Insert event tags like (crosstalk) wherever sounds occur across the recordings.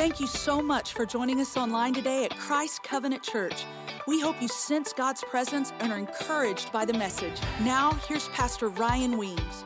Thank you so much for joining us online today at Christ Covenant Church. We hope you sense God's presence and are encouraged by the message. Now, here's Pastor Ryan Weems.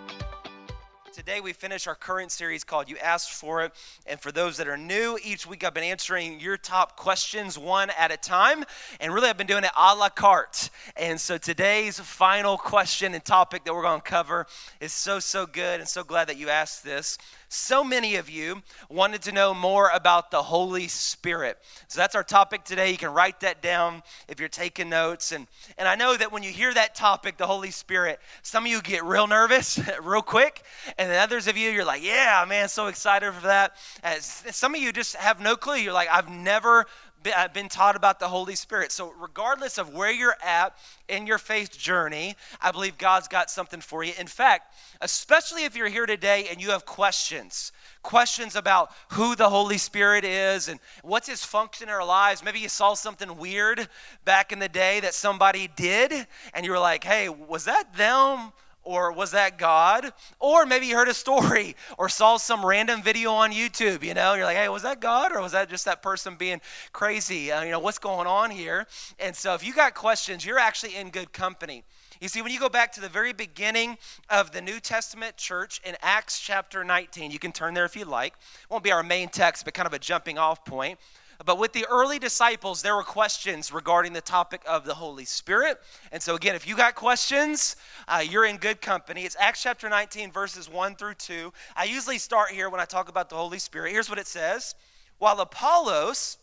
Today we finish our current series called You Asked For It. And for those that are new, each week I've been answering your top questions one at a time. And really I've been doing it a la carte. And so today's final question and topic that we're going to cover is so, so good and so glad that you asked this. So many of you wanted to know more about the Holy Spirit. So that's our topic today. You can write that down if you're taking notes. And, and I know that when you hear that topic, the Holy Spirit, some of you get real nervous (laughs) real quick. And then others of you, you're like, yeah, man, so excited for that. As some of you just have no clue. You're like, I've never Uh, been taught about the Holy Spirit. So, regardless of where you're at in your faith journey, I believe God's got something for you. In fact, especially if you're here today and you have questions, questions about who the Holy Spirit is and what's his function in our lives. Maybe you saw something weird back in the day that somebody did, and you were like, hey, was that them? Or was that God? Or maybe you heard a story (laughs) or saw some random video on YouTube, you know, you're like, hey, was that God or was that just that person being crazy? Uh, you know, what's going on here? And so if you got questions, you're actually in good company. You see, when you go back to the very beginning of the New Testament church in Acts chapter 19, you can turn there if you like. Won't be our main text, but kind of a jumping off point. But with the early disciples, there were questions regarding the topic of the Holy Spirit. And so, again, if you got questions, uh, you're in good company. It's Acts chapter 19, verses 1 through 2. I usually start here when I talk about the Holy Spirit. Here's what it says While Apollos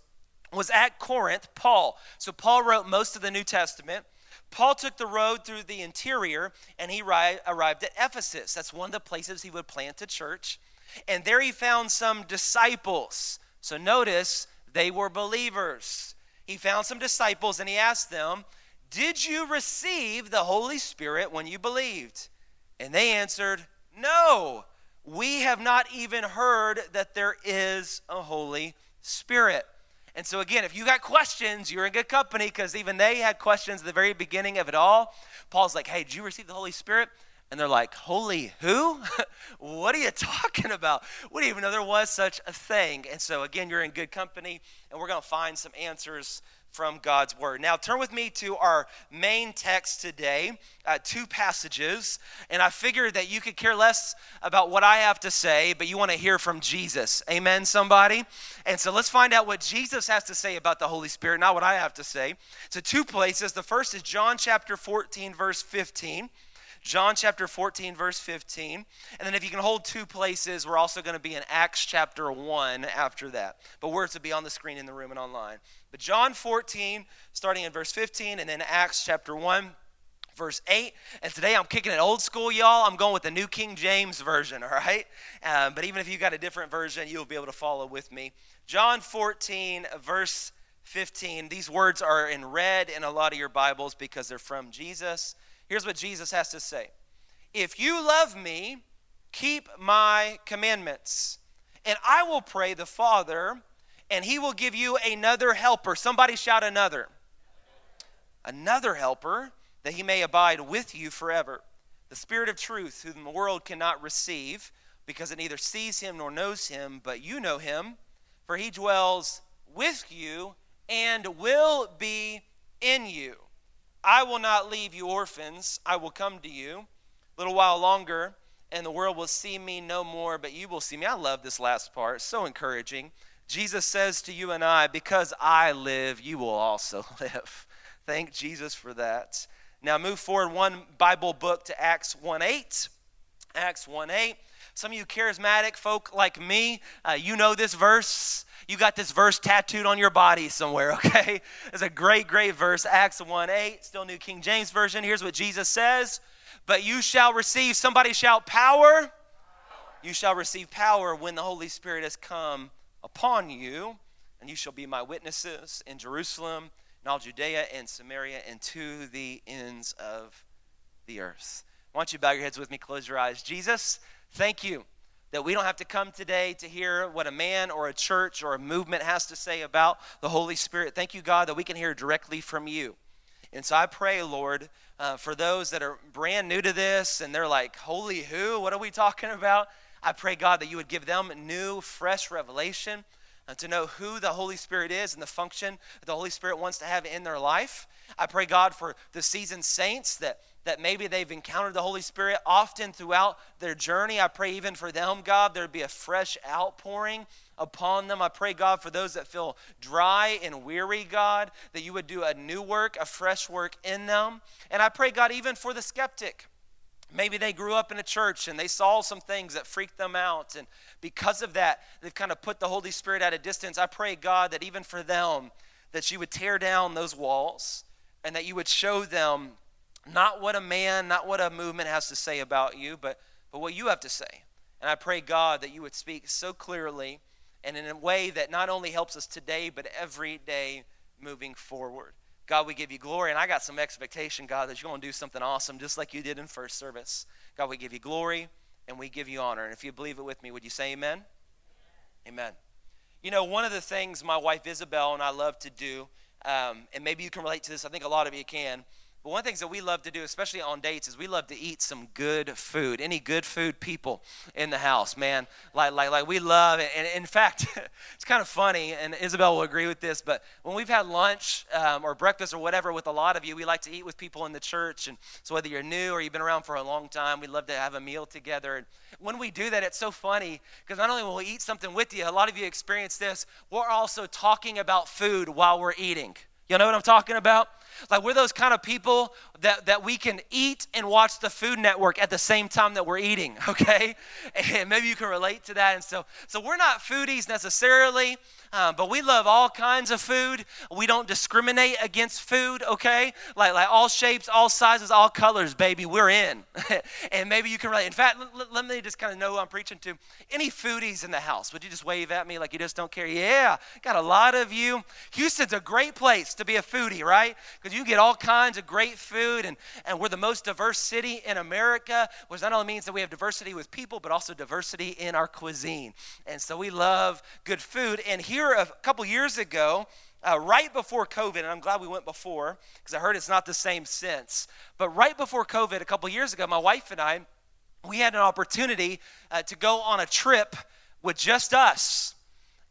was at Corinth, Paul, so Paul wrote most of the New Testament. Paul took the road through the interior and he arrived at Ephesus. That's one of the places he would plant a church. And there he found some disciples. So notice they were believers. He found some disciples and he asked them, Did you receive the Holy Spirit when you believed? And they answered, No, we have not even heard that there is a Holy Spirit. And so, again, if you got questions, you're in good company because even they had questions at the very beginning of it all. Paul's like, Hey, did you receive the Holy Spirit? And they're like, Holy who? (laughs) what are you talking about? We didn't even know there was such a thing. And so, again, you're in good company, and we're going to find some answers from God's Word. Now, turn with me to our main text today, uh, two passages. And I figured that you could care less about what I have to say, but you want to hear from Jesus. Amen, somebody? And so let's find out what Jesus has to say about the Holy Spirit, not what I have to say. So, two places. The first is John chapter 14, verse 15. John chapter 14, verse 15. And then if you can hold two places, we're also going to be in Acts chapter 1 after that. But words will be on the screen in the room and online. But John 14, starting in verse 15, and then Acts chapter 1 verse 8. And today I'm kicking it old school, y'all. I'm going with the New King James Version, (laughs) all right? Um, but even if you got a different version, you'll be able to follow with me. John 14, verse 15. These words are in red in a lot of your Bibles because they're from Jesus. Here's what Jesus has to say If you love me, keep my commandments, and I will pray the Father, and he will give you another helper. Somebody shout another. Another helper, that he may abide with you forever. The Spirit of truth, whom the world cannot receive, because it neither sees him nor knows him, but you know him, for he dwells with you and will be in you. I will not leave you orphans. I will come to you. A little while longer, and the world will see me no more, but you will see me. I love this last part. So encouraging. Jesus says to you and I, Because I live, you will also (laughs) live. Thank Jesus for that. Now move forward one Bible book to Acts 1 8. Acts 1 8. Some of you charismatic folk like me, uh, you know this verse. You got this verse tattooed on your body somewhere, (laughs) okay? It's a great, great verse. Acts 1 8, still New King James Version. Here's what Jesus says But you shall receive, somebody shout, power. You shall receive power when the Holy Spirit has come upon you, and you shall be my witnesses in Jerusalem, in all Judea and Samaria, and to the ends of the earth. Why don't you bow your heads with me, close your eyes. Jesus, Thank you that we don't have to come today to hear what a man or a church or a movement has to say about the Holy Spirit. Thank you, God, that we can hear directly from you. And so I pray, Lord, uh, for those that are brand new to this and they're like, Holy who? What are we (laughs) talking about? I pray, God, that you would give them new, fresh revelation. and to know who the Holy Spirit is and the function the Holy Spirit wants to have in their life. I pray, God, for the seasoned saints that, that maybe they've encountered the Holy Spirit often throughout their journey. I pray even for them, God, there'd be a fresh outpouring upon them. I pray, God, for those that feel dry and weary, God, that you would do a new work, a fresh work in them. And I pray, God, even for the skeptic. Maybe they grew up in a church and they saw some things that freaked them out. And because of that, they've kind of put the Holy Spirit at a distance. I pray, God, that even for them, that you would tear down those walls and that you would show them not what a man, not what a movement has to say about you, but, but what you have to say. And I pray, God, that you would speak so clearly and in a way that not only helps us today, but every day moving forward. God, we give you glory, and I got some expectation, God, that you're going to do something awesome just like you did in first service. God, we give you glory and we give you honor. And if you believe it with me, would you say amen? Amen. You know, one of the things my wife Isabel and I love to do, um, and maybe you can relate to this, I think a lot of you can, but one of the things that we love to do, especially on dates, is we love to eat some good food. Any good food people in the house, man. Like, like, like we love it. And in fact, (laughs) it's kind of funny, and Isabel will agree with this, but when we've had lunch um, or breakfast or whatever with a lot of you, we like to eat with people in the church. And so whether you're new or you've been around for a long time, we love to have a meal together. And when we do that, it's so funny because not only will we eat something with you, a lot of you experience this, we're also talking about food while we're eating. You know what I'm talking about? Like we're those kind of people that, that we can eat and watch the Food Network at the same time that we're eating, (laughs) okay? And maybe you can relate to that. And so, so we're not foodies necessarily, um, but we love all kinds of food. We don't discriminate against food, okay? Like, like all shapes, all sizes, all colors, baby, we're in. (laughs) and maybe you can relate. In fact, l- let me just kind of know who I'm preaching to. Any foodies in the house, would you just wave at me like you just don't care? Yeah, got a lot of you. Houston's a great place to be a foodie, right? Because you get all kinds of great food, and, and we're the most diverse city in America, which not only means that we have diversity with people, but also diversity in our cuisine. And so we love good food. And here here a couple years ago, uh, right before COVID, and I'm glad we went before because I heard it's not the same since. But right before COVID, a couple years ago, my wife and I, we had an opportunity uh, to go on a trip with just us.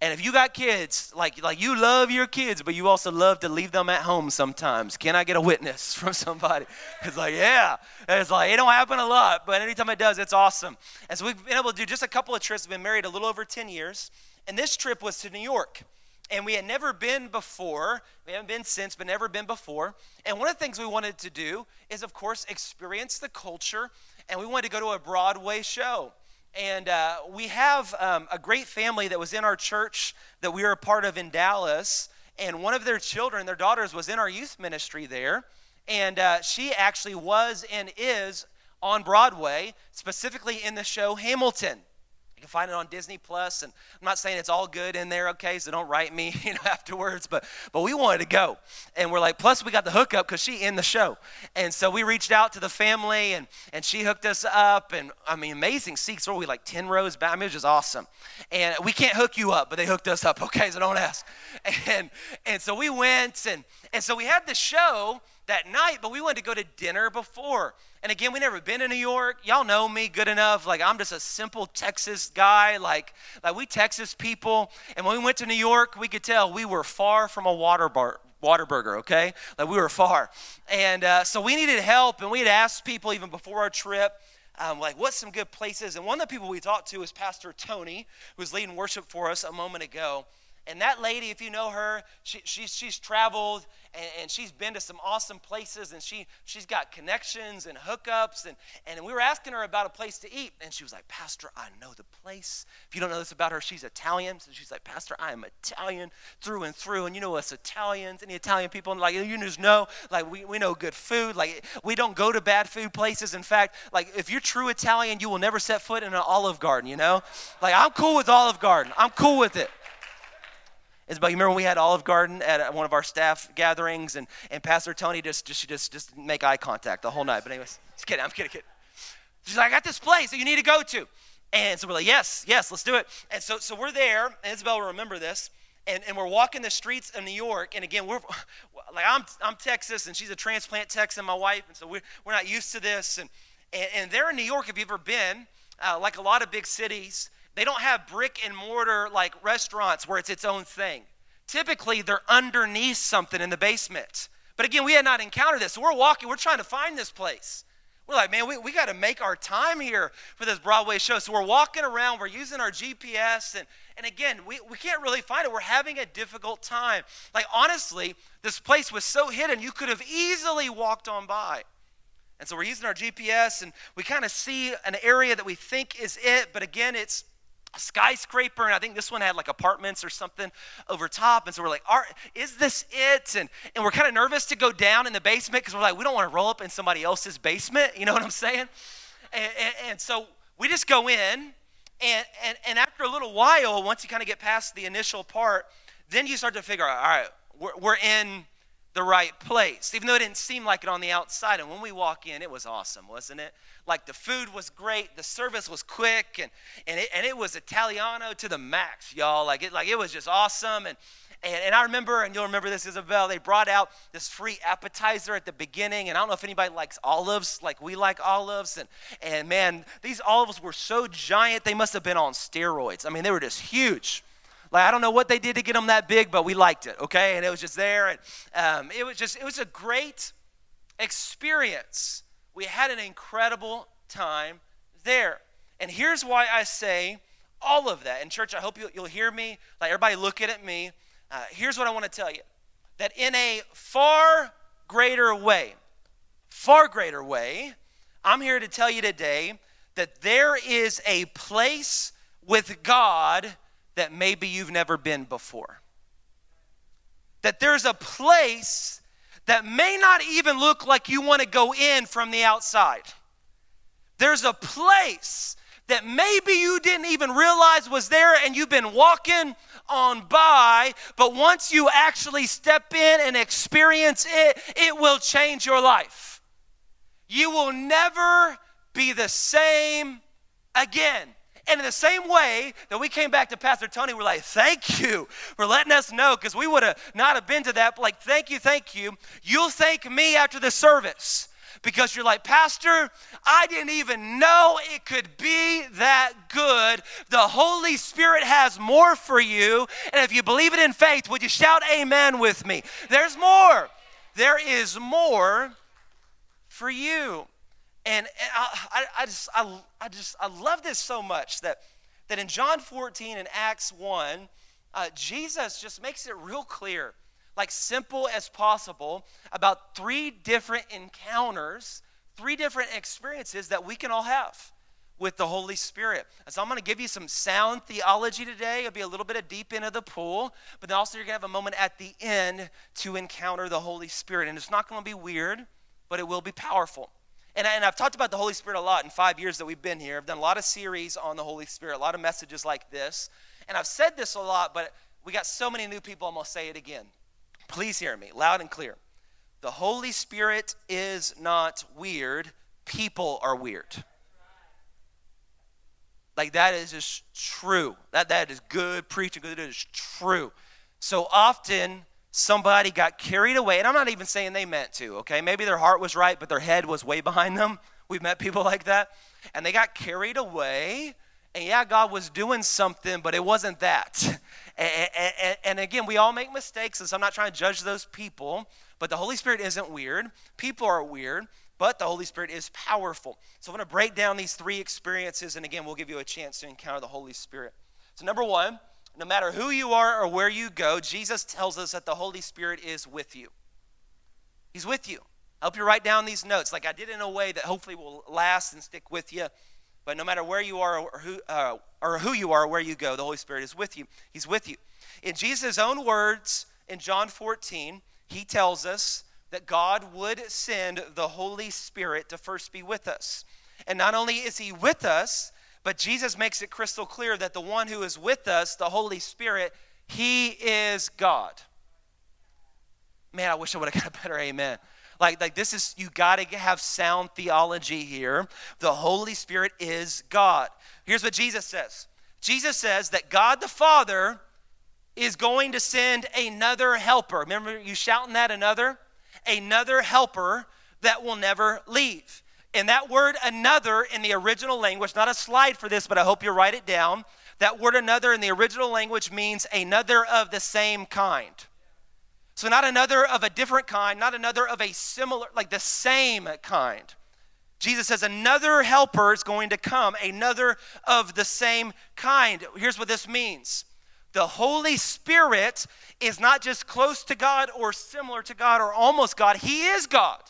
And if you got kids, like, like you love your kids, but you also love to leave them at home sometimes. Can I get a witness (laughs) from somebody? It's like, yeah. It's like, it don't happen a lot, but anytime it does, it's awesome. And so we've been able to do just a couple of trips. We've been married a little over 10 years. And this trip was to New York. And we had never been before. We haven't been since, but never been before. And one of the things we wanted to do is, of course, experience the culture. And we wanted to go to a Broadway show. And uh, we have um, a great family that was in our church that we were a part of in Dallas. And one of their children, their daughters, was in our youth ministry there. And uh, she actually was and is on Broadway, specifically in the show Hamilton. You can find it on Disney Plus, and I'm not saying it's all good in there, okay? So don't write me, (laughs) you know, afterwards. But but we wanted to go, and we're like, plus we got the hookup because she in the show, and so we reached out to the family, and and she hooked us up, and I mean, amazing seats. Were we like ten rows back? I mean, it was just awesome. And we can't hook you up, but they hooked us up, (laughs) okay? So don't ask. And and so we went, and and so we had the show that night, but we wanted to go to dinner before. And again, we never been to New York. Y'all know me good enough. Like I'm just a simple Texas guy. Like, like we Texas people. And when we went to New York, we could tell we were far from a water bar, Whataburger, okay? Like we were far. And uh, so we needed help, and we had asked people even before our trip, um, like, what's some good places? And one of the people we talked to is Pastor Tony, who was leading worship for us a moment ago. And that lady, if you know her, she, she she's traveled and, and, she's been to some awesome places and she, she's got connections and hookups. And, and we were asking her about a place to eat. And she was like, Pastor, I know the place. If you don't know this about her, she's Italian. So she's like, Pastor, I am Italian through and through. And you know us Italians, any Italian people, like you just know, like we, we know good food. Like we don't go to bad food places. In fact, like if you're true Italian, you will never set foot in an Olive Garden, you know? Like I'm cool with Olive Garden. I'm cool with it. Isabel, you remember we had Olive Garden at one of our staff gatherings, and, and Pastor Tony just just just just make eye contact the whole night. But anyways, just kidding. I'm kidding. kidding. She's like, I got this place that you need to go to. And so we're like, yes, yes, let's do it. And so so we're there. And Isabel will remember this. And, and we're walking the streets of New York. And again, we're (laughs) like I'm I'm Texas, and she's a transplant Texan, my wife, and so we're we're not used to this. And and, and there in New York, if you've ever been, uh, like a lot of big cities, They don't have brick and mortar like restaurants where it's its own thing. Typically, they're underneath something in the basement. But again, we had not encountered this. So we're walking, we're trying to find this place. We're like, man, we, we got to make our time here for this Broadway show. So we're walking around, we're using our GPS, and, and again, we, we can't really find it. We're having a difficult time. Like, honestly, this place was so hidden, you could have easily walked on by. And so we're using our GPS, and we kind of see an area that we think is it, but again, it's skyscraper and i think this one had like apartments or something over top and so we're like is this it and, and we're kind of nervous to go down in the basement because we're like we don't want to roll up in somebody else's basement you know what i'm saying and, and, and so we just go in and, and, and after a little while once you kind of get past the initial part then you start to figure out all right we're, we're in the right place, even though it didn't seem like it on the outside. And when we walk in, it was awesome, wasn't it? Like the food was great, the service was quick, and, and, it, and it was Italiano to the max, y'all. Like it, like it was just awesome. And, and, and I remember, and you'll remember this, Isabel, they brought out this free appetizer at the beginning. And I don't know if anybody likes olives, like we like olives. And, and man, these olives were so giant, they must have been on steroids. I mean, they were just huge. Like, I don't know what they did to get them that big, but we liked it, okay? And it was just there. And um, it was just, it was a great experience. We had an incredible time there. And here's why I say all of that. In church, I hope you'll, you'll hear me. Like, everybody looking at me. Uh, here's what I want to tell you that in a far greater way, far greater way, I'm here to tell you today that there is a place with God that maybe you've never been before. That there's a place that may not even look like you want to go in from the outside. There's a place that maybe you didn't even realize was there and you've been walking on by, but once you actually step in and experience it, it will change your life. You will never be the same again. And in the same way that we came back to Pastor Tony, we're like, thank you for letting us know because we would have not have been to that. But like, thank you, thank you. You'll thank me after the service because you're like, Pastor, I didn't even know it could be that good. The Holy Spirit has more for you. And if you believe it in faith, would you shout amen with me? There's more. There is more for you. And, and I, I, just, I, I just, I love this so much that, that in John 14 and Acts 1, uh, Jesus just makes it real clear, like simple as possible, about three different encounters, three different experiences that we can all have with the Holy Spirit. So I'm going to give you some sound theology today. It'll be a little bit of deep into the pool, but then also you're going to have a moment at the end to encounter the Holy Spirit. And it's not going to be weird, but it will be powerful. And, I, and I've talked about the Holy Spirit a lot in five years that we've been here. I've done a lot of series on the Holy Spirit, a lot of messages like this. And I've said this a lot, but we got so many new people, I'm going to say it again. Please hear me loud and clear. The Holy Spirit is not weird, people are weird. Like that is just true. That, that is good preaching, It is true. So often, somebody got carried away, and I'm not even saying they meant to, okay? Maybe their heart was right, but their head was way behind them. We've met people (laughs) like that. And they got carried away, and yeah, God was doing something, but it wasn't that. And, and, and again, we all make mistakes, and so I'm not trying to judge those people, but the Holy Spirit isn't weird. People are weird, but the Holy Spirit is powerful. So I'm going to break down these three experiences, and again, we'll give you a chance to encounter the Holy Spirit. So, number one, no matter who you are or where you go, Jesus tells us that the Holy Spirit is with you. He's with you. I hope you write down these notes like I did in a way that hopefully will last and stick with you. But no matter where you are or who, uh, or who you are, or where you go, the Holy Spirit is with you. He's with you. In Jesus' own words in John 14, he tells us that God would send the Holy Spirit to first be with us. And not only is he with us, but Jesus makes it crystal clear that the one who is with us, the Holy Spirit, he is God. Man, I wish I would have got a better amen. Like, like this is, you got to have sound theology here. The Holy Spirit is God. Here's what Jesus says Jesus says that God the Father is going to send another helper. Remember you shouting that another? Another helper that will never leave. And that word another in the original language, not a slide for this, but I hope you write it down. that word another in the original language means another of the same kind. So, not another of a different kind, not another of a similar, like the same kind. Jesus says, another helper is going to come, another of the same kind. Here's what this means the Holy Spirit is not just close to God or similar to God or almost God, He is God.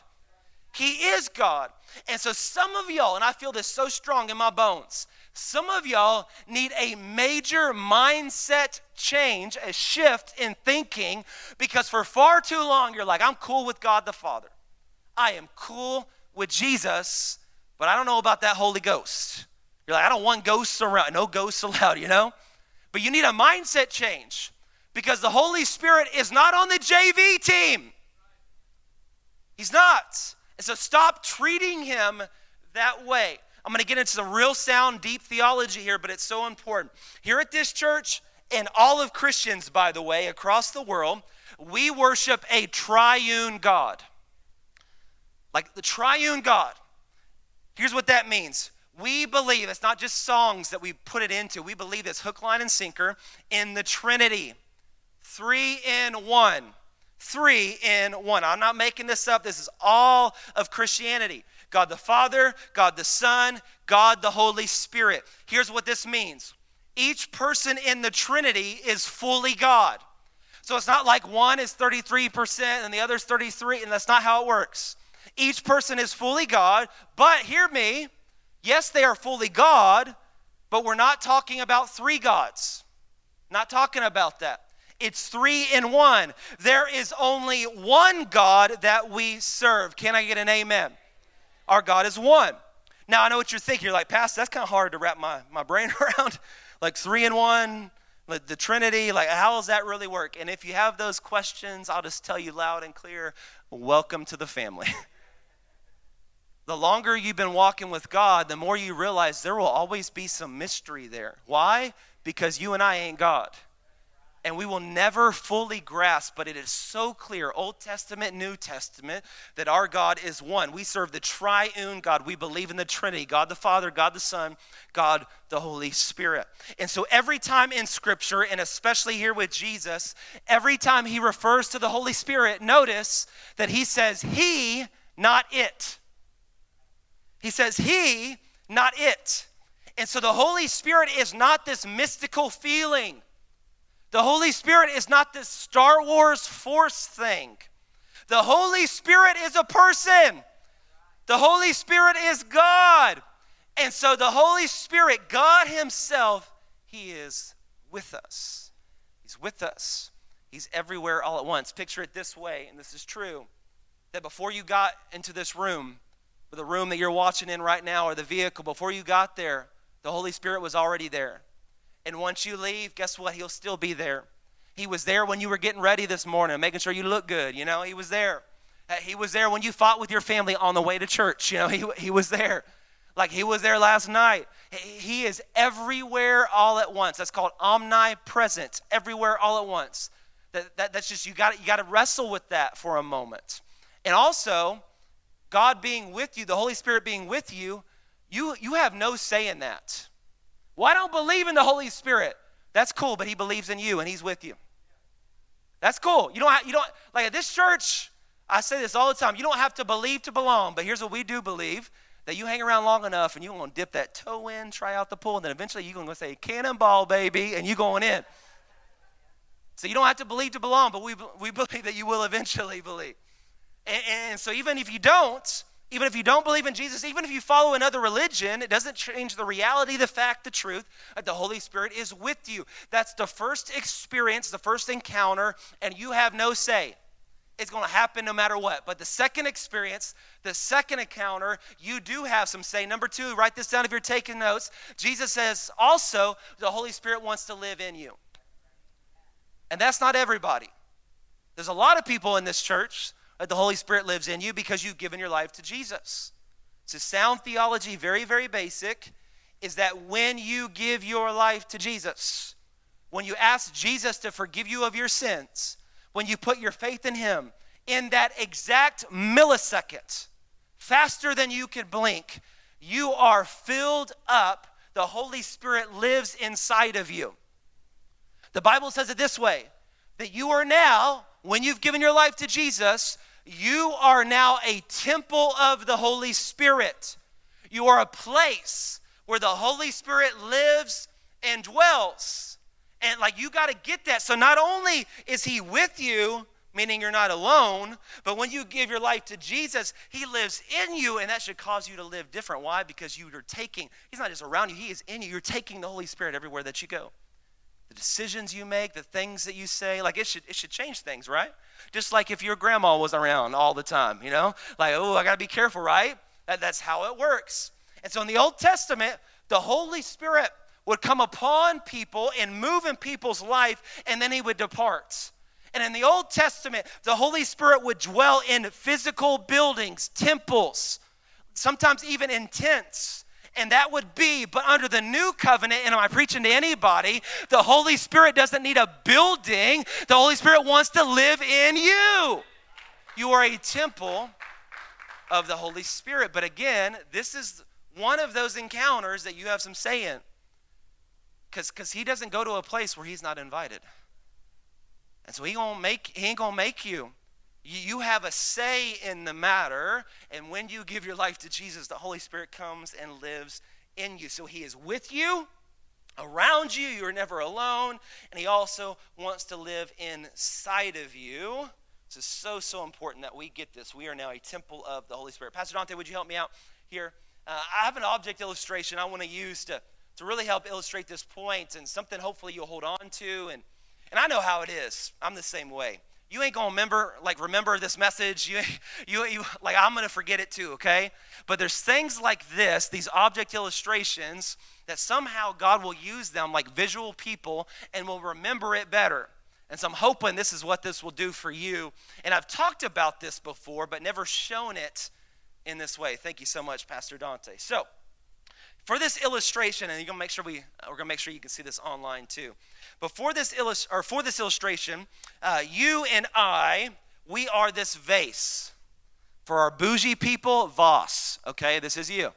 He is God. And so, some of y'all, and I feel this so strong in my bones, some of y'all need a major mindset change, a shift in thinking, because for far too long you're like, I'm cool with God the Father. I am cool with Jesus, but I don't know about that Holy Ghost. You're like, I don't want ghosts around, no ghosts (laughs) allowed, you know? But you need a mindset change because the Holy Spirit is not on the JV team. He's not. And so stop treating him that way. I'm going to get into some real sound, deep theology here, but it's so important. Here at this church, and all of Christians, by the way, across the world, we worship a triune God. Like the triune God. Here's what that means. We believe it's not just songs that we put it into. We believe it's hook, line, and sinker in the Trinity. Three in one three in one. I'm not making this up. This is all of Christianity God the Father, God the Son, God the Holy Spirit. Here's what this means each person in the Trinity is fully God. So it's not like one is 33% and the other is 33, and that's not how it works. Each person is fully God, but hear me, yes, they are fully God, but we're not talking about three gods. Not talking about that. It's three in one. There is only one God that we serve. Can I get an amen? Our God is one. Now, I know what you're thinking. You're like, Pastor, that's kind of hard to wrap my, my brain (laughs) around. like three in one, like the Trinity, like how does that really work? And if you have those questions, I'll just tell you loud and clear welcome to the family. (laughs) the longer you've been walking with God, the more you realize there will always be some mystery there. Why? Because you and I ain't God and we will never fully grasp, but it is so clear, Old Testament, New Testament, that our God is one. We serve the triune God. We believe in the Trinity God the Father, God the Son, God the Holy Spirit. And so every time in Scripture, and especially here with Jesus, every time he refers to the Holy Spirit, notice that he says, He, not it. He says, He, not it. And so the Holy Spirit is not this mystical feeling the Holy Spirit is not this Star Wars force thing. The Holy Spirit is a person. The Holy Spirit is God. And so the Holy Spirit, God Himself, He is with us. He's with us. He's everywhere all at once. Picture it this way, and this is true that before you got into this room, or the room that you're watching in right now, or the vehicle, before you got there, the Holy Spirit was already there. And once you leave, guess what? He'll still be there. He was there when you were getting ready this morning, making sure you look good. You know, he was there. Uh, he was there when you fought with your family on the way to church. You know, (laughs) he, he was there. Like he was there last night. He is everywhere all at once. That's called omnipresent, everywhere all at once. That, that, that's just, you got you to wrestle with that for a moment. And also, God being with you, the Holy Spirit being with you, you, you have no say in that. Well, I don't believe in the Holy Spirit. That's cool, but he believes in you and he's with you. That's cool. You don't have, you don't like at this church, I say this all the time. You don't have to believe to belong, but here's what we do believe that you hang around long enough and you're going to dip that toe in, try out the pool, and then eventually you're going to say, cannonball, baby, and you going in. So you don't have to believe to belong, but we, we believe that you will eventually believe. And, and so even if you don't, even if you don't believe in Jesus, even if you follow another religion, it doesn't change the reality, the fact, the truth that the Holy Spirit is with you. That's the first experience, the first encounter, and you have no say. It's going to happen no matter what. But the second experience, the second encounter, you do have some say. Number two, write this down if you're taking notes. Jesus says also the Holy Spirit wants to live in you. And that's not everybody. There's a lot of people in this church that the Holy Spirit lives in you because you've given your life to Jesus. So, sound theology, very, very basic, is that when you give your life to Jesus, when you ask Jesus to forgive you of your sins, when you put your faith in Him, in that exact millisecond, faster than you could blink, you are filled up the Holy Spirit lives inside of you. The Bible says it this way that you are now, when you've given your life to Jesus, you are now a temple of the Holy Spirit. You are a place where the Holy Spirit lives and dwells. And like you got to get that. So not only is He with you, meaning you're not alone, but when you give your life to Jesus, He lives in you, and that should cause you to live different. Why? Because you are taking, He's not just around you, He is in you. You're taking the Holy Spirit everywhere that you go the decisions you make, the things that you say, like it should it should change things, right? Just like if your grandma was around all the time, you know, like oh, I got to be careful, right? That, that's how it works. And so in the Old Testament, the Holy Spirit would come upon people and move in people's life, and then he would depart. And in the Old Testament, the Holy Spirit would dwell in physical buildings, temples, sometimes even in tents and that would be, but under the new covenant, and am I preaching to anybody? The Holy Spirit doesn't need a building, the Holy Spirit wants to live in you. You are a temple of the Holy Spirit. But again, this is one of those encounters that you have some say in. Because he doesn't go to a place where he's not invited. And so he, gonna make, he ain't going to make you you have a say in the matter, and when you give your life to Jesus, the Holy Spirit comes and lives in you. So He is with you, around you, you're never alone, and He also wants to live inside of you. This is so, so important that we get this. We are now a temple of the Holy Spirit. Pastor Dante, would you help me out here? Uh, I have an object illustration I want to use to, to really help illustrate this point and something hopefully you'll hold on to. And, and I know how it is, I'm the same way you ain't gonna remember like remember this message. You, you, you like i'm gonna forget it too okay? But there's things like this these object illustrations that somehow god will use them like visual people and will remember it better. And so i'm hoping this is what this will do for you. And i've talked about this before but never shown it in this way. Thank you so much pastor dante. So for this illustration and you're gonna make sure we we're gonna make sure you can see this online too before this illust- or for this illustration, uh, you and I, we are this vase. For our bougie people, Voss. Okay, this is you.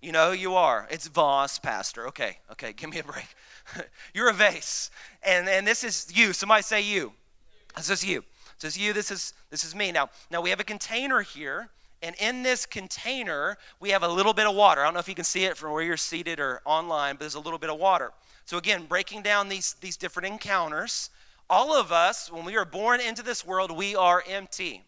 You know who you are. It's Voss, Pastor. Okay, okay, give me a break. (laughs) You're a vase. And, and this is you. Somebody say you. This is you. This is you. This is this is me. Now, now we have a container here, and in this container, we have a little bit of water. I don't know if you can see it from where you're seated or online, but there's a little bit of water. So, again, breaking down these, these different encounters, all of us, when we are born into this world, we are empty.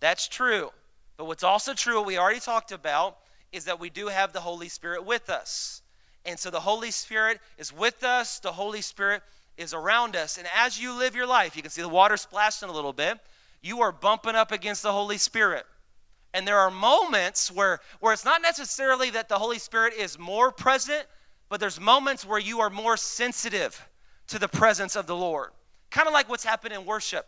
That's true. But what's also true, we already talked about, is that we do have the Holy Spirit with us. And so the Holy Spirit is with us, the Holy Spirit is around us. And as you live your life, you can see the water splashing a little bit, you are bumping up against the Holy Spirit. And there are moments where, where it's not necessarily that the Holy Spirit is more present, but there's moments where you are more sensitive to the presence of the Lord. Kind of like what's happened in worship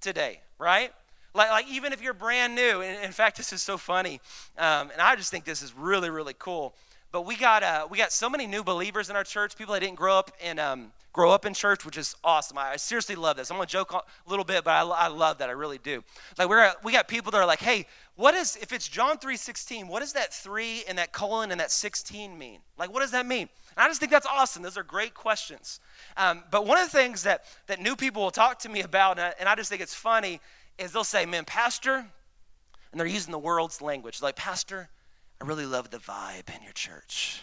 today, right? Like, like even if you're brand new, and in fact, this is so funny, um, and I just think this is really, really cool. But we got uh, we got so many new believers in our church, people that didn't grow up in um, grow up in church, which is awesome. I, I seriously love this. I'm gonna joke a little bit, but I, I love that. I really do. Like we're we got people that are like, hey, what is if it's John 3:16? What does that three and that colon and that 16 mean? Like, what does that mean? And I just think that's awesome. Those are great questions. Um, but one of the things that that new people will talk to me about, and I, and I just think it's funny, is they'll say, "Man, Pastor," and they're using the world's language, like, "Pastor." I really love the vibe in your church.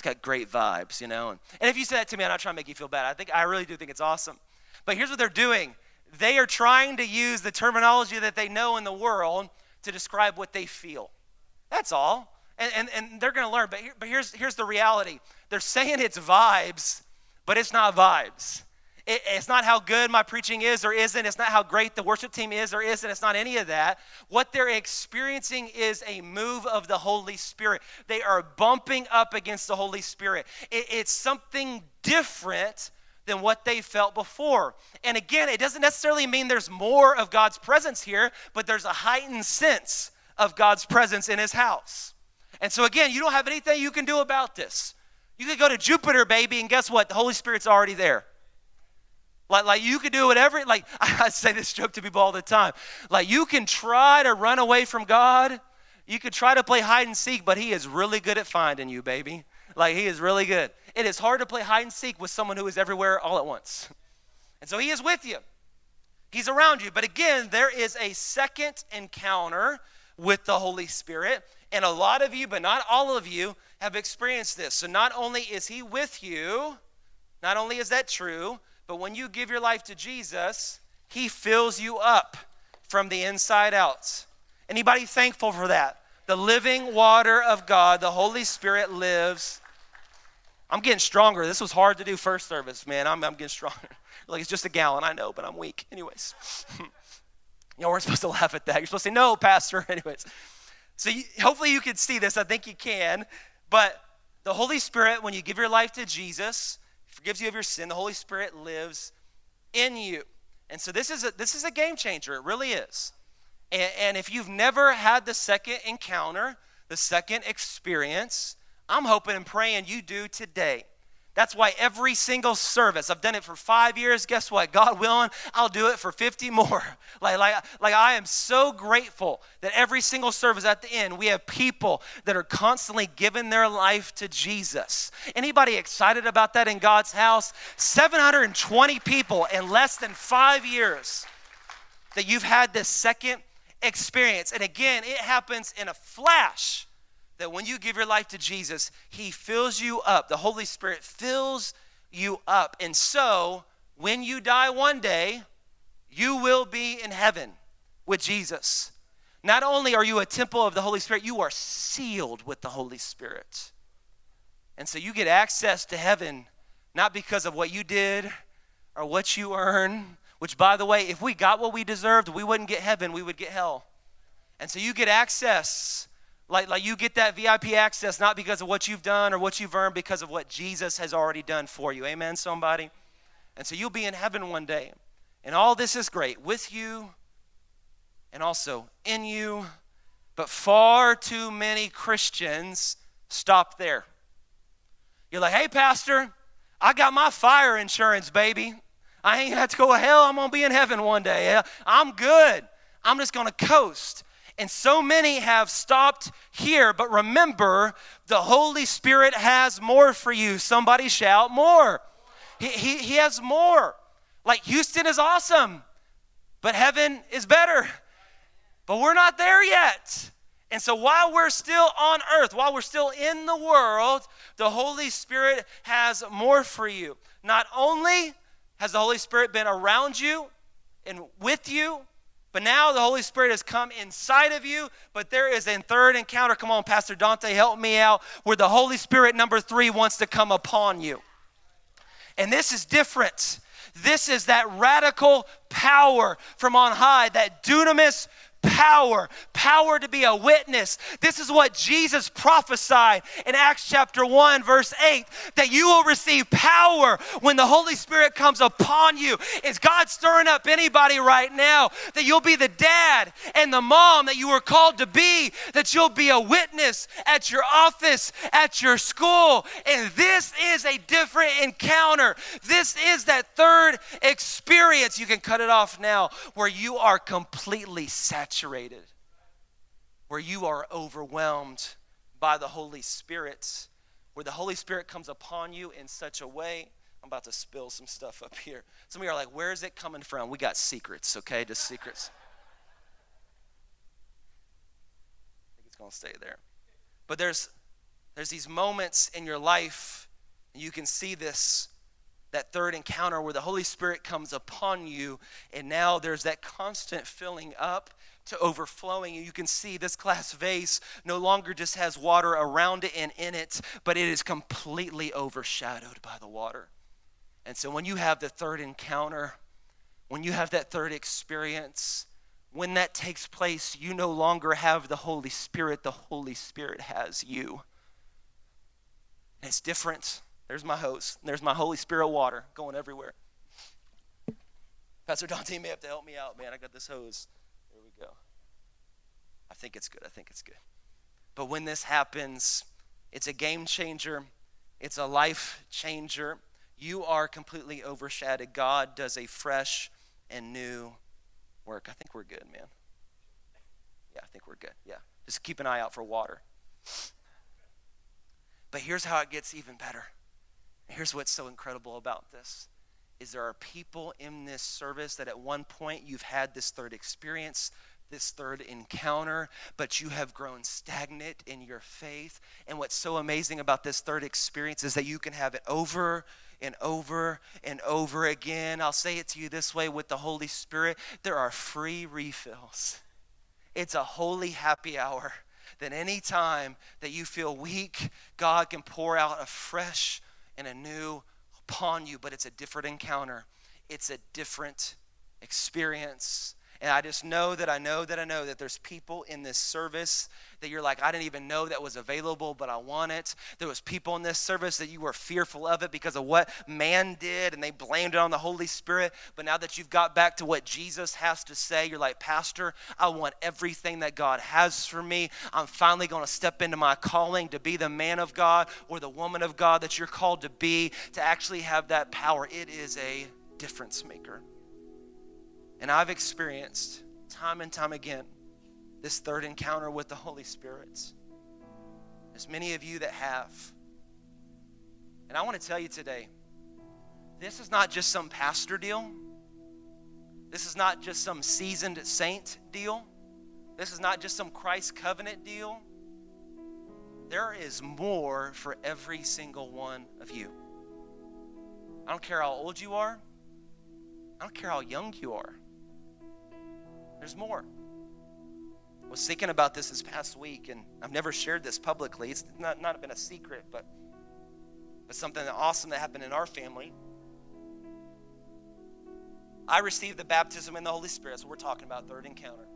It's got great vibes, you know. And, and if you say that to me, I'm not trying to make you feel bad. I think I really do think it's awesome. But here's what they're doing. They are trying to use the terminology that they know in the world to describe what they feel. That's all. And, and, and they're going to learn. But, here, but here's, here's the reality they're saying it's vibes, but it's not vibes. It, it's not how good my preaching is or isn't. It's not how great the worship team is or isn't. It's not any of that. What they're experiencing is a move of the Holy Spirit. They are bumping up against the Holy Spirit. It, it's something different than what they felt before. And again, it doesn't necessarily mean there's more of God's presence here, but there's a heightened sense of God's presence in his house. And so, again, you don't have anything you can do about this. You could go to Jupiter, baby, and guess what? The Holy Spirit's already there. Like, like you could do whatever, like (laughs) I say this joke to people all the time. Like you can try to run away from God, you could try to play hide and seek, but He is really good at finding you, baby. Like, he is really good. It is hard to play hide and seek with someone who is everywhere all at once. And so he is with you, he's around you. But again, there is a second encounter with the Holy Spirit. And a lot of you, but not all of you, have experienced this. So not only is he with you, not only is that true, but when you give your life to Jesus, he fills you up from the inside out. Anybody thankful for that? The living water of God, the Holy Spirit lives. I'm getting stronger. This was hard to do first service, man. I'm, I'm getting stronger. (laughs) Like it's just a gallon, I know, but I'm weak. Anyways. you know, we're supposed to laugh at that. You're supposed to say, no, Pastor. (laughs) Anyways. So you, hopefully you can see this. I think you can. But the Holy Spirit, when you give your life to Jesus, forgives you of your sin. The Holy Spirit lives in you. And so this is a, this is a game changer. It really is. And, and if you've never had the second encounter, the second experience, I'm hoping and praying you do today. That's why every single service, I've done it for five years. Guess what? God willing, I'll do it for 50 more. (laughs) Like, like, like I am so grateful that every single service at the end, we have people that are constantly giving their life to Jesus. Anybody excited about that in God's house? 720 people in less than five years that you've had this second experience. And again, it happens in a flash that when you give your life to Jesus, He fills you up. The Holy Spirit fills you up. And so, when you die one day, you will be in heaven with Jesus. Not only are you a temple of the Holy Spirit, you are sealed with the Holy Spirit. And so you get access to heaven not because of what you did or what you earn, which, by the way, if we got what we deserved, we wouldn't get heaven, we would get hell. And so you get access like, like you get that VIP access not because of what you've done or what you've earned, because of what Jesus has already done for you. Amen, somebody? And so you'll be in heaven one day. And all this is great with you and also in you. But far too many Christians stop there. You're like, hey, Pastor, I got my fire insurance, baby. I ain't have to go to hell. I'm going to be in heaven one day. I'm good. I'm just going to coast. And so many have stopped here, but remember, the Holy Spirit has more for you. Somebody shout, more. He, he, he has more. Like Houston is awesome, but heaven is better. But we're not there yet. And so while we're still on earth, while we're still in the world, the Holy Spirit has more for you. Not only has the Holy Spirit been around you and with you, but now the Holy Spirit has come inside of you, but there is a third encounter. Come on, Pastor Dante, help me out, where the Holy Spirit, number three, wants to come upon you. And this is different. This is that radical power from on high, that dunamis power, power to be a witness. This is what Jesus prophesied in Acts chapter 1, verse 8 that you will receive power when the Holy Spirit comes upon you. Is God stirring up anybody right now that you'll be the dad and the mom that you were called to be, that you'll be a witness at your office, at your school? And this is a different encounter. This is that third experience. You can cut it off now where you are completely saturated saturated, where you are overwhelmed by the Holy Spirit, where the Holy Spirit comes upon you in such a way. I'm about to spill some stuff up here. Some of you are like, where is it coming from? We got secrets, okay? Just secrets. I think it's to stay there. But there's there's these moments in your life, and you can see this that third encounter where the Holy Spirit comes upon you, and now there's that constant filling up to overflowing. And you can see this glass vase no longer just has water around it and in it, but it is completely overshadowed by the water. And so when you have the third encounter, when you have that third experience, when that takes place, you no longer have the Holy Spirit, the Holy Spirit has you. And it's different. There's my hose. There's my Holy Spirit water going everywhere. Pastor Dante may have to help me out, man. I got this hose. I think it's good. I think it's good. But when this happens, it's a game changer, it's a life changer. You are completely overshadowed. God does a fresh and new work. I think we're good, man. Yeah, I think we're good. Yeah. Just keep an eye out for water. But here's how it gets even better. Here's what's so incredible about this is there are people in this service that at one point you've had this third experience, this third encounter, but you have grown stagnant in your faith. And what's so amazing about this third experience is that you can have it over and over and over again. I'll say it to you this way with the Holy Spirit there are free refills. It's a holy happy hour that any time that you feel weak, God can pour out a fresh and a new upon you, but it's a different encounter. It's a different experience. And I just know that I know that I know that there's people in this service that you're like, I didn't even know that was available, but I want it. There was people in this service that you were fearful of it because of what man did and they blamed it on the Holy Spirit. But now that you've got back to what Jesus has to say, you're like, Pastor, I want everything that God has for me. I'm finally going to step into my calling to be the man of God or the woman of God that you're called to be, to actually have that power. It is a difference maker. And I've experienced time and time again this third encounter with the Holy Spirit. As many of you that have. And I want to tell you today this is not just some pastor deal. This is not just some seasoned saint deal. This is not just some Christ covenant deal. There is more for every single one of you. I don't care how old you are, I don't care how young you are. There's more. I was thinking about this this past week, and I've never shared this publicly. It's not, not been a secret, but, but something awesome that happened in our family. I received the baptism in the Holy Spirit. That's what we're talking about, third encounter.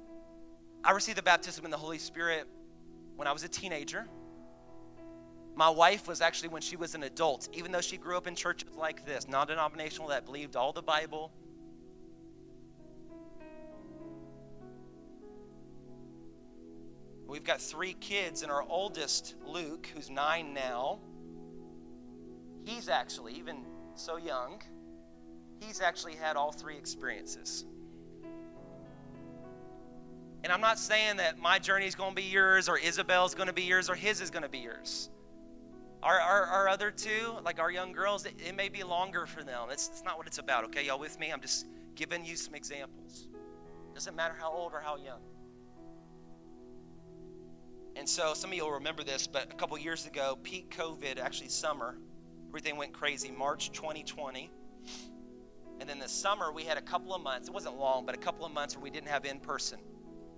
I received the baptism in the Holy Spirit when I was a teenager. My wife was actually when she was an adult, even though she grew up in churches like this, non denominational, that believed all the Bible, We've got three kids, and our oldest, Luke, who's nine now, he's actually, even so young, he's actually had all three experiences. And I'm not saying that my journey is going to be yours, or Isabel's going to be yours, or his is going to be yours. Our, our, our, other two, like our young girls, it, it may be longer for them. It's, it's not what it's about, okay? Y'all with me? I'm just giving you some examples. Doesn't matter how old or how young. And so some of you will remember this, but a couple years ago, peak COVID, actually summer, everything went crazy, March 2020. And then the summer, we had a couple of months, it wasn't long, but a couple of months where we didn't have in person.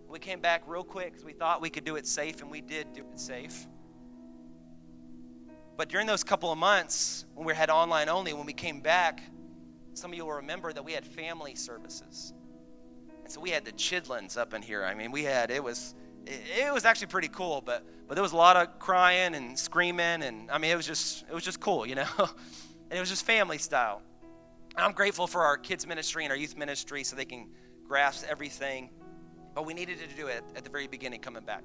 We came back real quick because we thought we could do it safe, and we did do it safe. But during those couple of months, when we had online only, when we came back, some of you will remember that we had family services. And so we had the Chidlins up in here. I mean, we had, it was, it, was actually pretty cool, but but there was a lot of crying and screaming, and I mean it was just it was just cool, you know, (laughs) and it was just family style. I'm grateful for our kids ministry and our youth ministry so they can grasp everything, but we needed to do it at the very beginning coming back.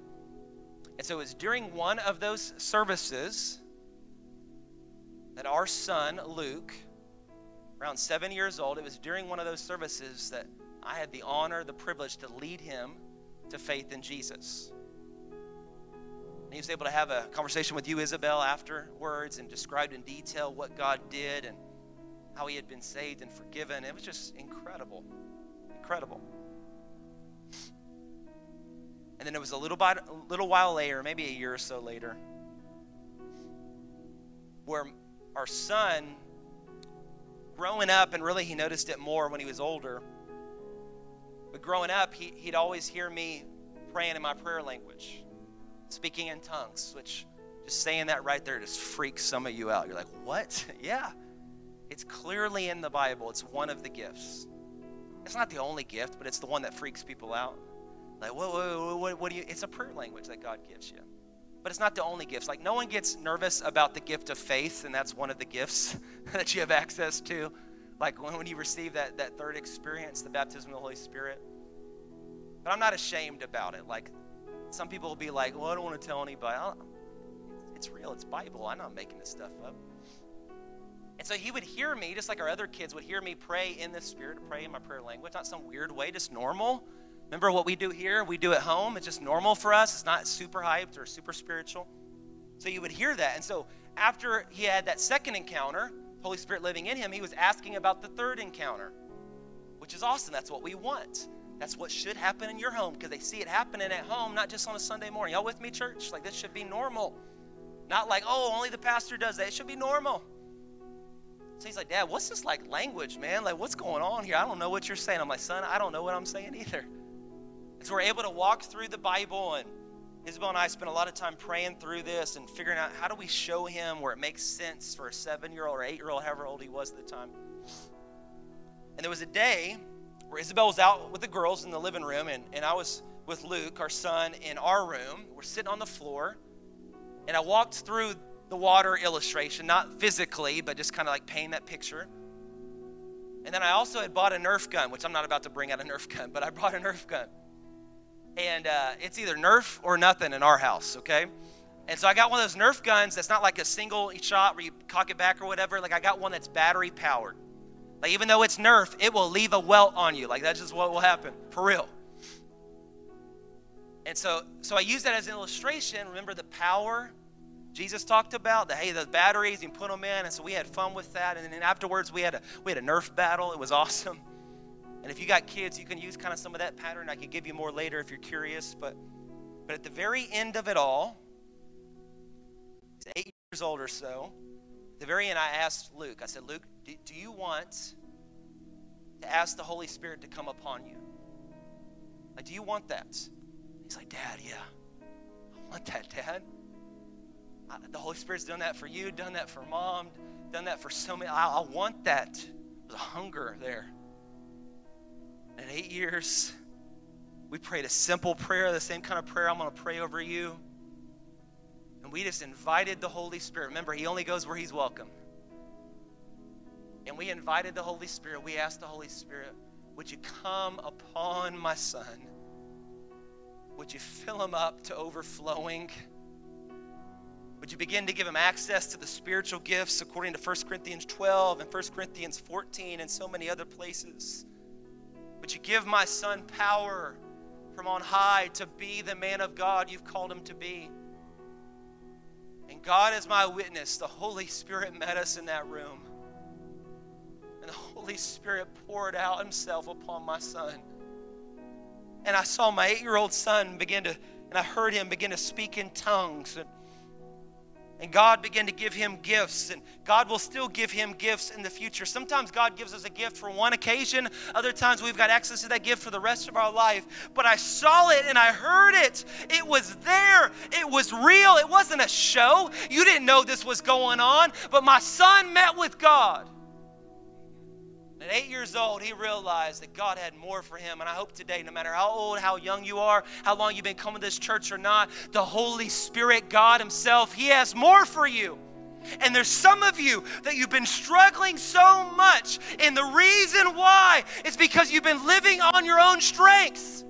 And so it was during one of those services that our son Luke, around seven years old, it was during one of those services that I had the honor, the privilege to lead him to faith in Jesus. And he was able to have a conversation with you, Isabel, afterwards and described in detail what God did and how he had been saved and forgiven. It was just incredible. Incredible. And then it was a little, bit, a little while later, maybe a year or so later, where our son, growing up, and really he noticed it more when he was older, but growing up, he, he'd always hear me praying in my prayer language, speaking in tongues, which just saying that right there just freaks some of you out. You're like, what? (laughs) yeah. It's clearly in the Bible. It's one of the gifts. It's not the only gift, but it's the one that freaks people out. Like, what, what, what, what do you? It's a prayer language that God gives you. But it's not the only gifts. Like, no one gets nervous about the gift of faith, and that's one of the gifts (laughs) that you have access to like when, you receive that, that third experience, the baptism of the Holy Spirit. But I'm not ashamed about it. Like some people will be like, well, I don't want to tell anybody. It's real, it's Bible. I'm not making this stuff up. And so he would hear me, just like our other kids would hear me pray in the Spirit, pray in my prayer language, not some weird way, just normal. Remember what we do here? We do at home. It's just normal for us. It's not super hyped or super spiritual. So you would hear that. And so after he had that second encounter, Holy Spirit living in him, he was asking about the third encounter, which is awesome. That's what we want. That's what should happen in your home because they see it happening at home, not just on a Sunday morning. Y'all with me, church? Like this should be normal. Not like, oh, only the pastor does that. It should be normal. So he's like, Dad, what's this like language, man? Like, what's going on here? I don't know what you're saying. I'm like, son, I don't know what I'm saying either. And so we're able to walk through the Bible and Isabel and I spent a lot of time praying through this and figuring out how do we show him where it makes sense for a seven year old or eight year old, however old he was at the time. And there was a day where Isabel was out with the girls in the living room, and, and I was with Luke, our son, in our room. We're sitting on the floor, and I walked through the water illustration, not physically, but just kind of like painting that picture. And then I also had bought a Nerf gun, which I'm not about to bring out a Nerf gun, but I brought a Nerf gun and uh, it's either Nerf or nothing in our house, okay? And so I got one of those Nerf guns that's not like a single shot where you cock it back or whatever. Like I got one that's battery powered. Like even though it's Nerf, it will leave a welt on you. Like that's just what will happen for real. And so, so I use that as an illustration. Remember the power Jesus talked about the hey, the batteries, you put them in, and so we had fun with that. And then afterwards, we had a we had a Nerf battle. It was (laughs) awesome. And if you got kids, you can use kind of some of that pattern. I could give you more later if you're curious. But, but at the very end of it all, he's eight years old or so. The very end, I asked Luke, I said, Luke, do, do you want to ask the Holy Spirit to come upon you? Like, do you want that? He's like, Dad, yeah. I want that, Dad. I, the Holy Spirit's done that for you, done that for mom, done that for so many. I, I want that. There's a hunger there. In eight years, we prayed a simple prayer, the same kind of prayer I'm going to pray over you. And we just invited the Holy Spirit. Remember, He only goes where He's welcome. And we invited the Holy Spirit. We asked the Holy Spirit, Would you come upon my son? Would you fill him up to overflowing? Would you begin to give him access to the spiritual gifts according to 1 Corinthians 12 and 1 Corinthians 14 and so many other places? Would you give my son power from on high to be the man of God you've called him to be? And God is my witness. The Holy Spirit met us in that room. And the Holy Spirit poured out himself upon my son. And I saw my eight year old son begin to, and I heard him begin to speak in tongues. And and God began to give him gifts, and God will still give him gifts in the future. Sometimes God gives us a gift for one occasion, other times we've got access to that gift for the rest of our life. But I saw it and I heard it. It was there, it was real, it wasn't a show. You didn't know this was going on, but my son met with God. At eight years old, he realized that God had more for him. And I hope today, no matter how old, how young you are, how long you've been coming to this church or not, the Holy Spirit, God Himself, He has more for you. And there's some of you that you've been struggling so much, and the reason why is because you've been living on your own strengths.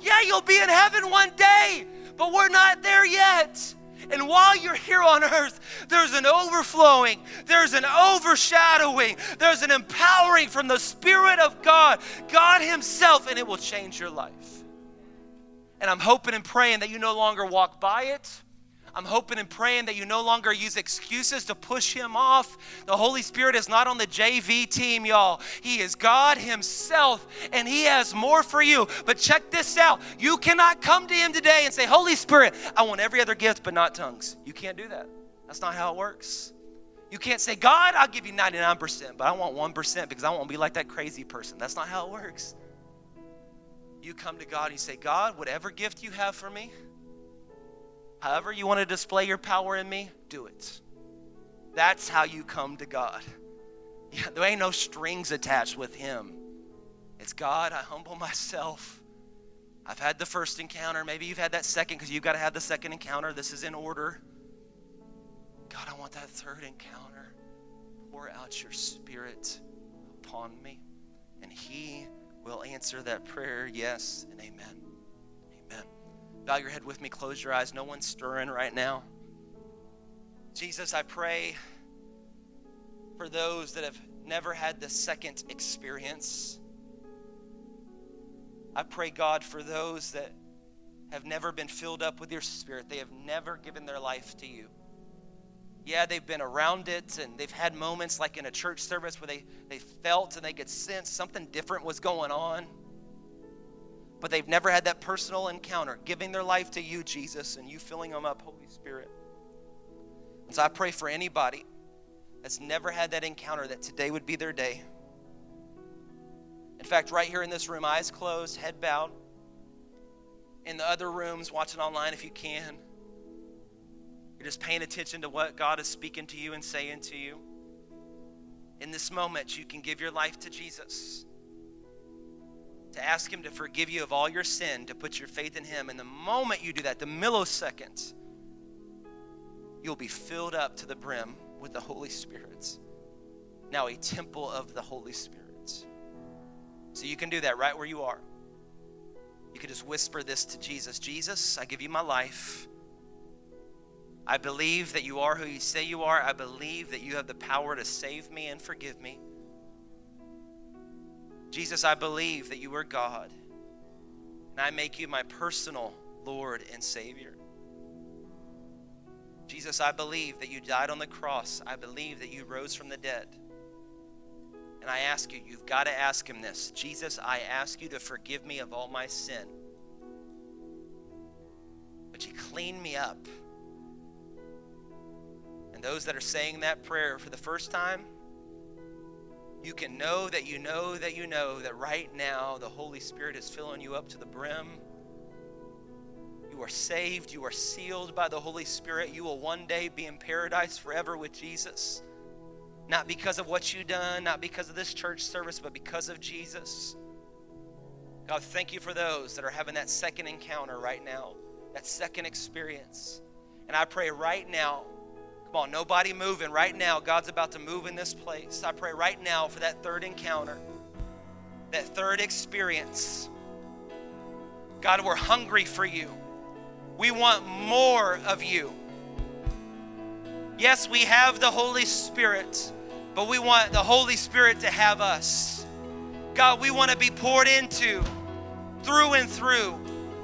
Yeah, you'll be in heaven one day, but we're not there yet. And while you're here on earth, there's an overflowing, there's an overshadowing, there's an empowering from the Spirit of God, God Himself, and it will change your life. And I'm hoping and praying that you no longer walk by it I'm hoping and praying that you no longer use excuses to push him off. The Holy Spirit is not on the JV team, y'all. He is God Himself, and He has more for you. But check this out you cannot come to Him today and say, Holy Spirit, I want every other gift but not tongues. You can't do that. That's not how it works. You can't say, God, I'll give you 99%, but I want 1% because I won't be like that crazy person. That's not how it works. You come to God and you say, God, whatever gift you have for me, However, you want to display your power in me, do it. That's how you come to God. Yeah, there ain't no strings attached with Him. It's God, I humble myself. I've had the first encounter. Maybe you've had that second because you've got to have the second encounter. This is in order. God, I want that third encounter. Pour out your spirit upon me, and He will answer that prayer, yes and amen. Bow your head with me, close your eyes. No one's stirring right now. Jesus, I pray for those that have never had the second experience. I pray, God, for those that have never been filled up with your spirit, they have never given their life to you. Yeah, they've been around it and they've had moments like in a church service where they, they felt and they could sense something different was going on. But they've never had that personal encounter, giving their life to you, Jesus, and you filling them up, Holy Spirit. And so I pray for anybody that's never had that encounter that today would be their day. In fact, right here in this room, eyes closed, head bowed. In the other rooms, watching online if you can. You're just paying attention to what God is speaking to you and saying to you. In this moment, you can give your life to Jesus, to ask Him to forgive you of all your sin, to put your faith in Him. And the moment you do that, the millisecond, you'll be filled up to the brim with the Holy Spirit. Now, a temple of the Holy Spirit. So you can do that right where you are. You can just whisper this to Jesus Jesus, I give you my life. I believe that you are who you say you are. I believe that you have the power to save me and forgive me. Jesus, I believe that you are God. And I make you my personal Lord and Savior. Jesus, I believe that you died on the cross. I believe that you rose from the dead. And I ask you, you've got to ask him this Jesus, I ask you to forgive me of all my sin. But you clean me up. And those that are saying that prayer for the first time, you can know that you know that you know that right now the Holy Spirit is filling you up to the brim. You are saved. You are sealed by the Holy Spirit. You will one day be in paradise forever with Jesus. Not because of what you've done, not because of this church service, but because of Jesus. God, thank you for those that are having that second encounter right now, that second experience. And I pray right now Come on, nobody moving right now. God's about to move in this place. I pray right now for that third encounter, that third experience. God, we're hungry for you. We want more of you. Yes, we have the Holy Spirit, but we want the Holy Spirit to have us. God, we want to be poured into through and through,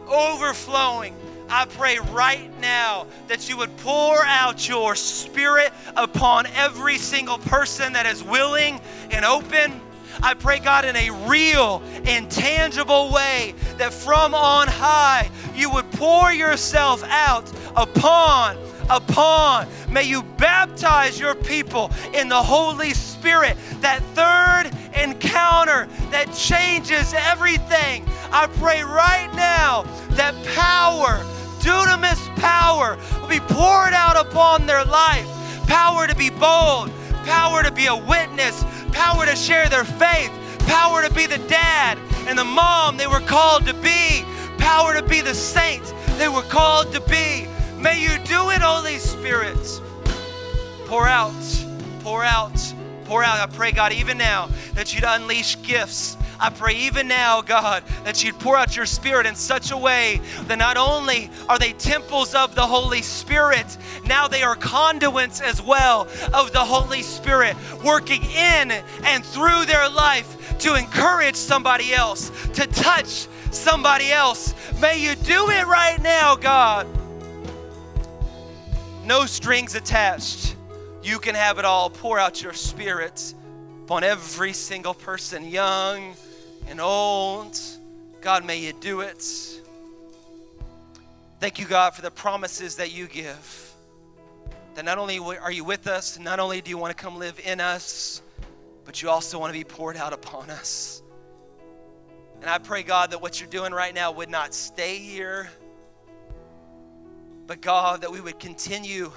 overflowing I pray right now that you would pour out your spirit upon every single person that is willing and open. I pray, God, in a real and tangible way that from on high you would pour yourself out upon, upon. May you baptize your people in the Holy Spirit, that third encounter that changes everything. I pray right now that power dunamis power will be poured out upon their life. Power to be bold, power to be a witness, power to share their faith, power to be the dad and the mom they were called to be, power to be the saints they were called to be. May you do it, Holy Spirit. Pour out, pour out, pour out. I pray, God, even now that you'd unleash gifts I pray even now, God, that you'd pour out your Spirit in such a way that not only are they temples of the Holy Spirit, now they are conduits as well of the Holy Spirit, working in and through their life to encourage somebody else, to touch somebody else. May you do it right now, God. No strings attached. You can have it all. Pour out your Spirit upon every single person, young and old. God, may you do it. Thank you, God, for the promises that you give. That not only are you with us, not only do you want to come live in us, but you also want to be poured out upon us. And I pray, God, that what you're doing right now would not stay here, but God, that we would continue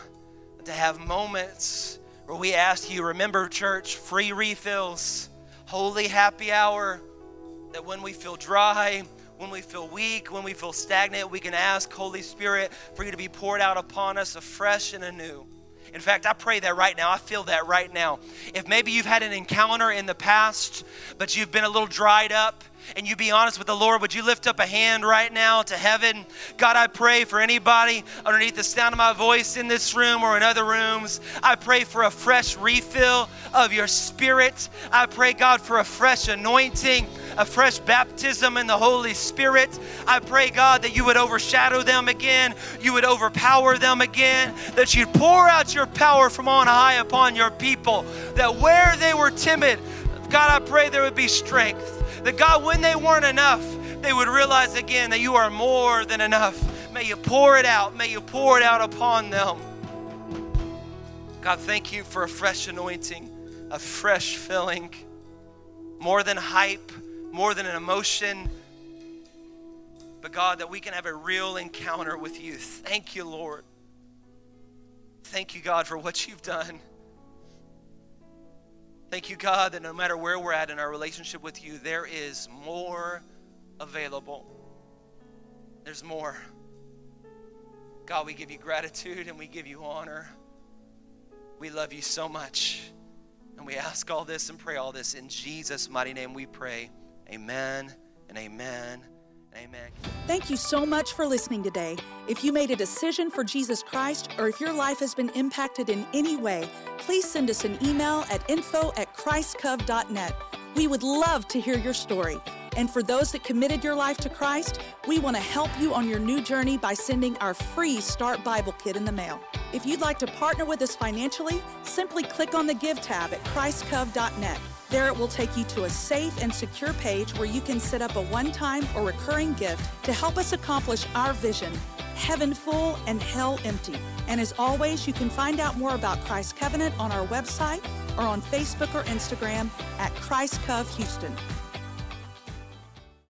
to have moments where we ask you, remember, church, free refills, holy happy hour that when we feel dry, when we feel weak, when we feel stagnant, we can ask, Holy Spirit, for you to be poured out upon us afresh and anew. In fact, I pray that right now. I feel that right now. If maybe you've had an encounter in the past, but you've been a little dried up, and you be honest with the Lord, would you lift up a hand right now to heaven? God, I pray for anybody underneath the sound of my voice in this room or in other rooms. I pray for a fresh refill of your spirit. I pray, God, for a fresh anointing a fresh baptism in the Holy Spirit. I pray, God, that you would overshadow them again, you would overpower them again, that you'd pour out your power from on high upon your people, that where they were timid, God, I pray there would be strength. That God, when they weren't enough, they would realize again that you are more than enough. May you pour it out. May you pour it out upon them. God, thank you for a fresh anointing, a fresh filling, more than hype, more than an emotion. But God, that we can have a real encounter with you. Thank you, Lord. Thank you, God, for what you've done. Thank you, God, that no matter where we're at in our relationship with you, there is more available. There's more. God, we give you gratitude and we give you honor. We love you so much. And we ask all this and pray all this in Jesus' mighty name we pray. Amen and amen. Amen. Thank you so much for listening today. If you made a decision for Jesus Christ or if your life has been impacted in any way, please send us an email at info at christcov.net. We would love to hear your story. And for those that committed your life to Christ, we want to help you on your new journey by sending our free Start Bible Kit in the mail. If you'd like to partner with us financially, simply click on the Give tab at christcov.net. There it will take you to a safe and secure page where you can set up a one time or recurring gift to help us accomplish our vision heaven full and hell empty. And as always, you can find out more about Christ Covenant on our website or on Facebook or Instagram at Christ Cov Houston.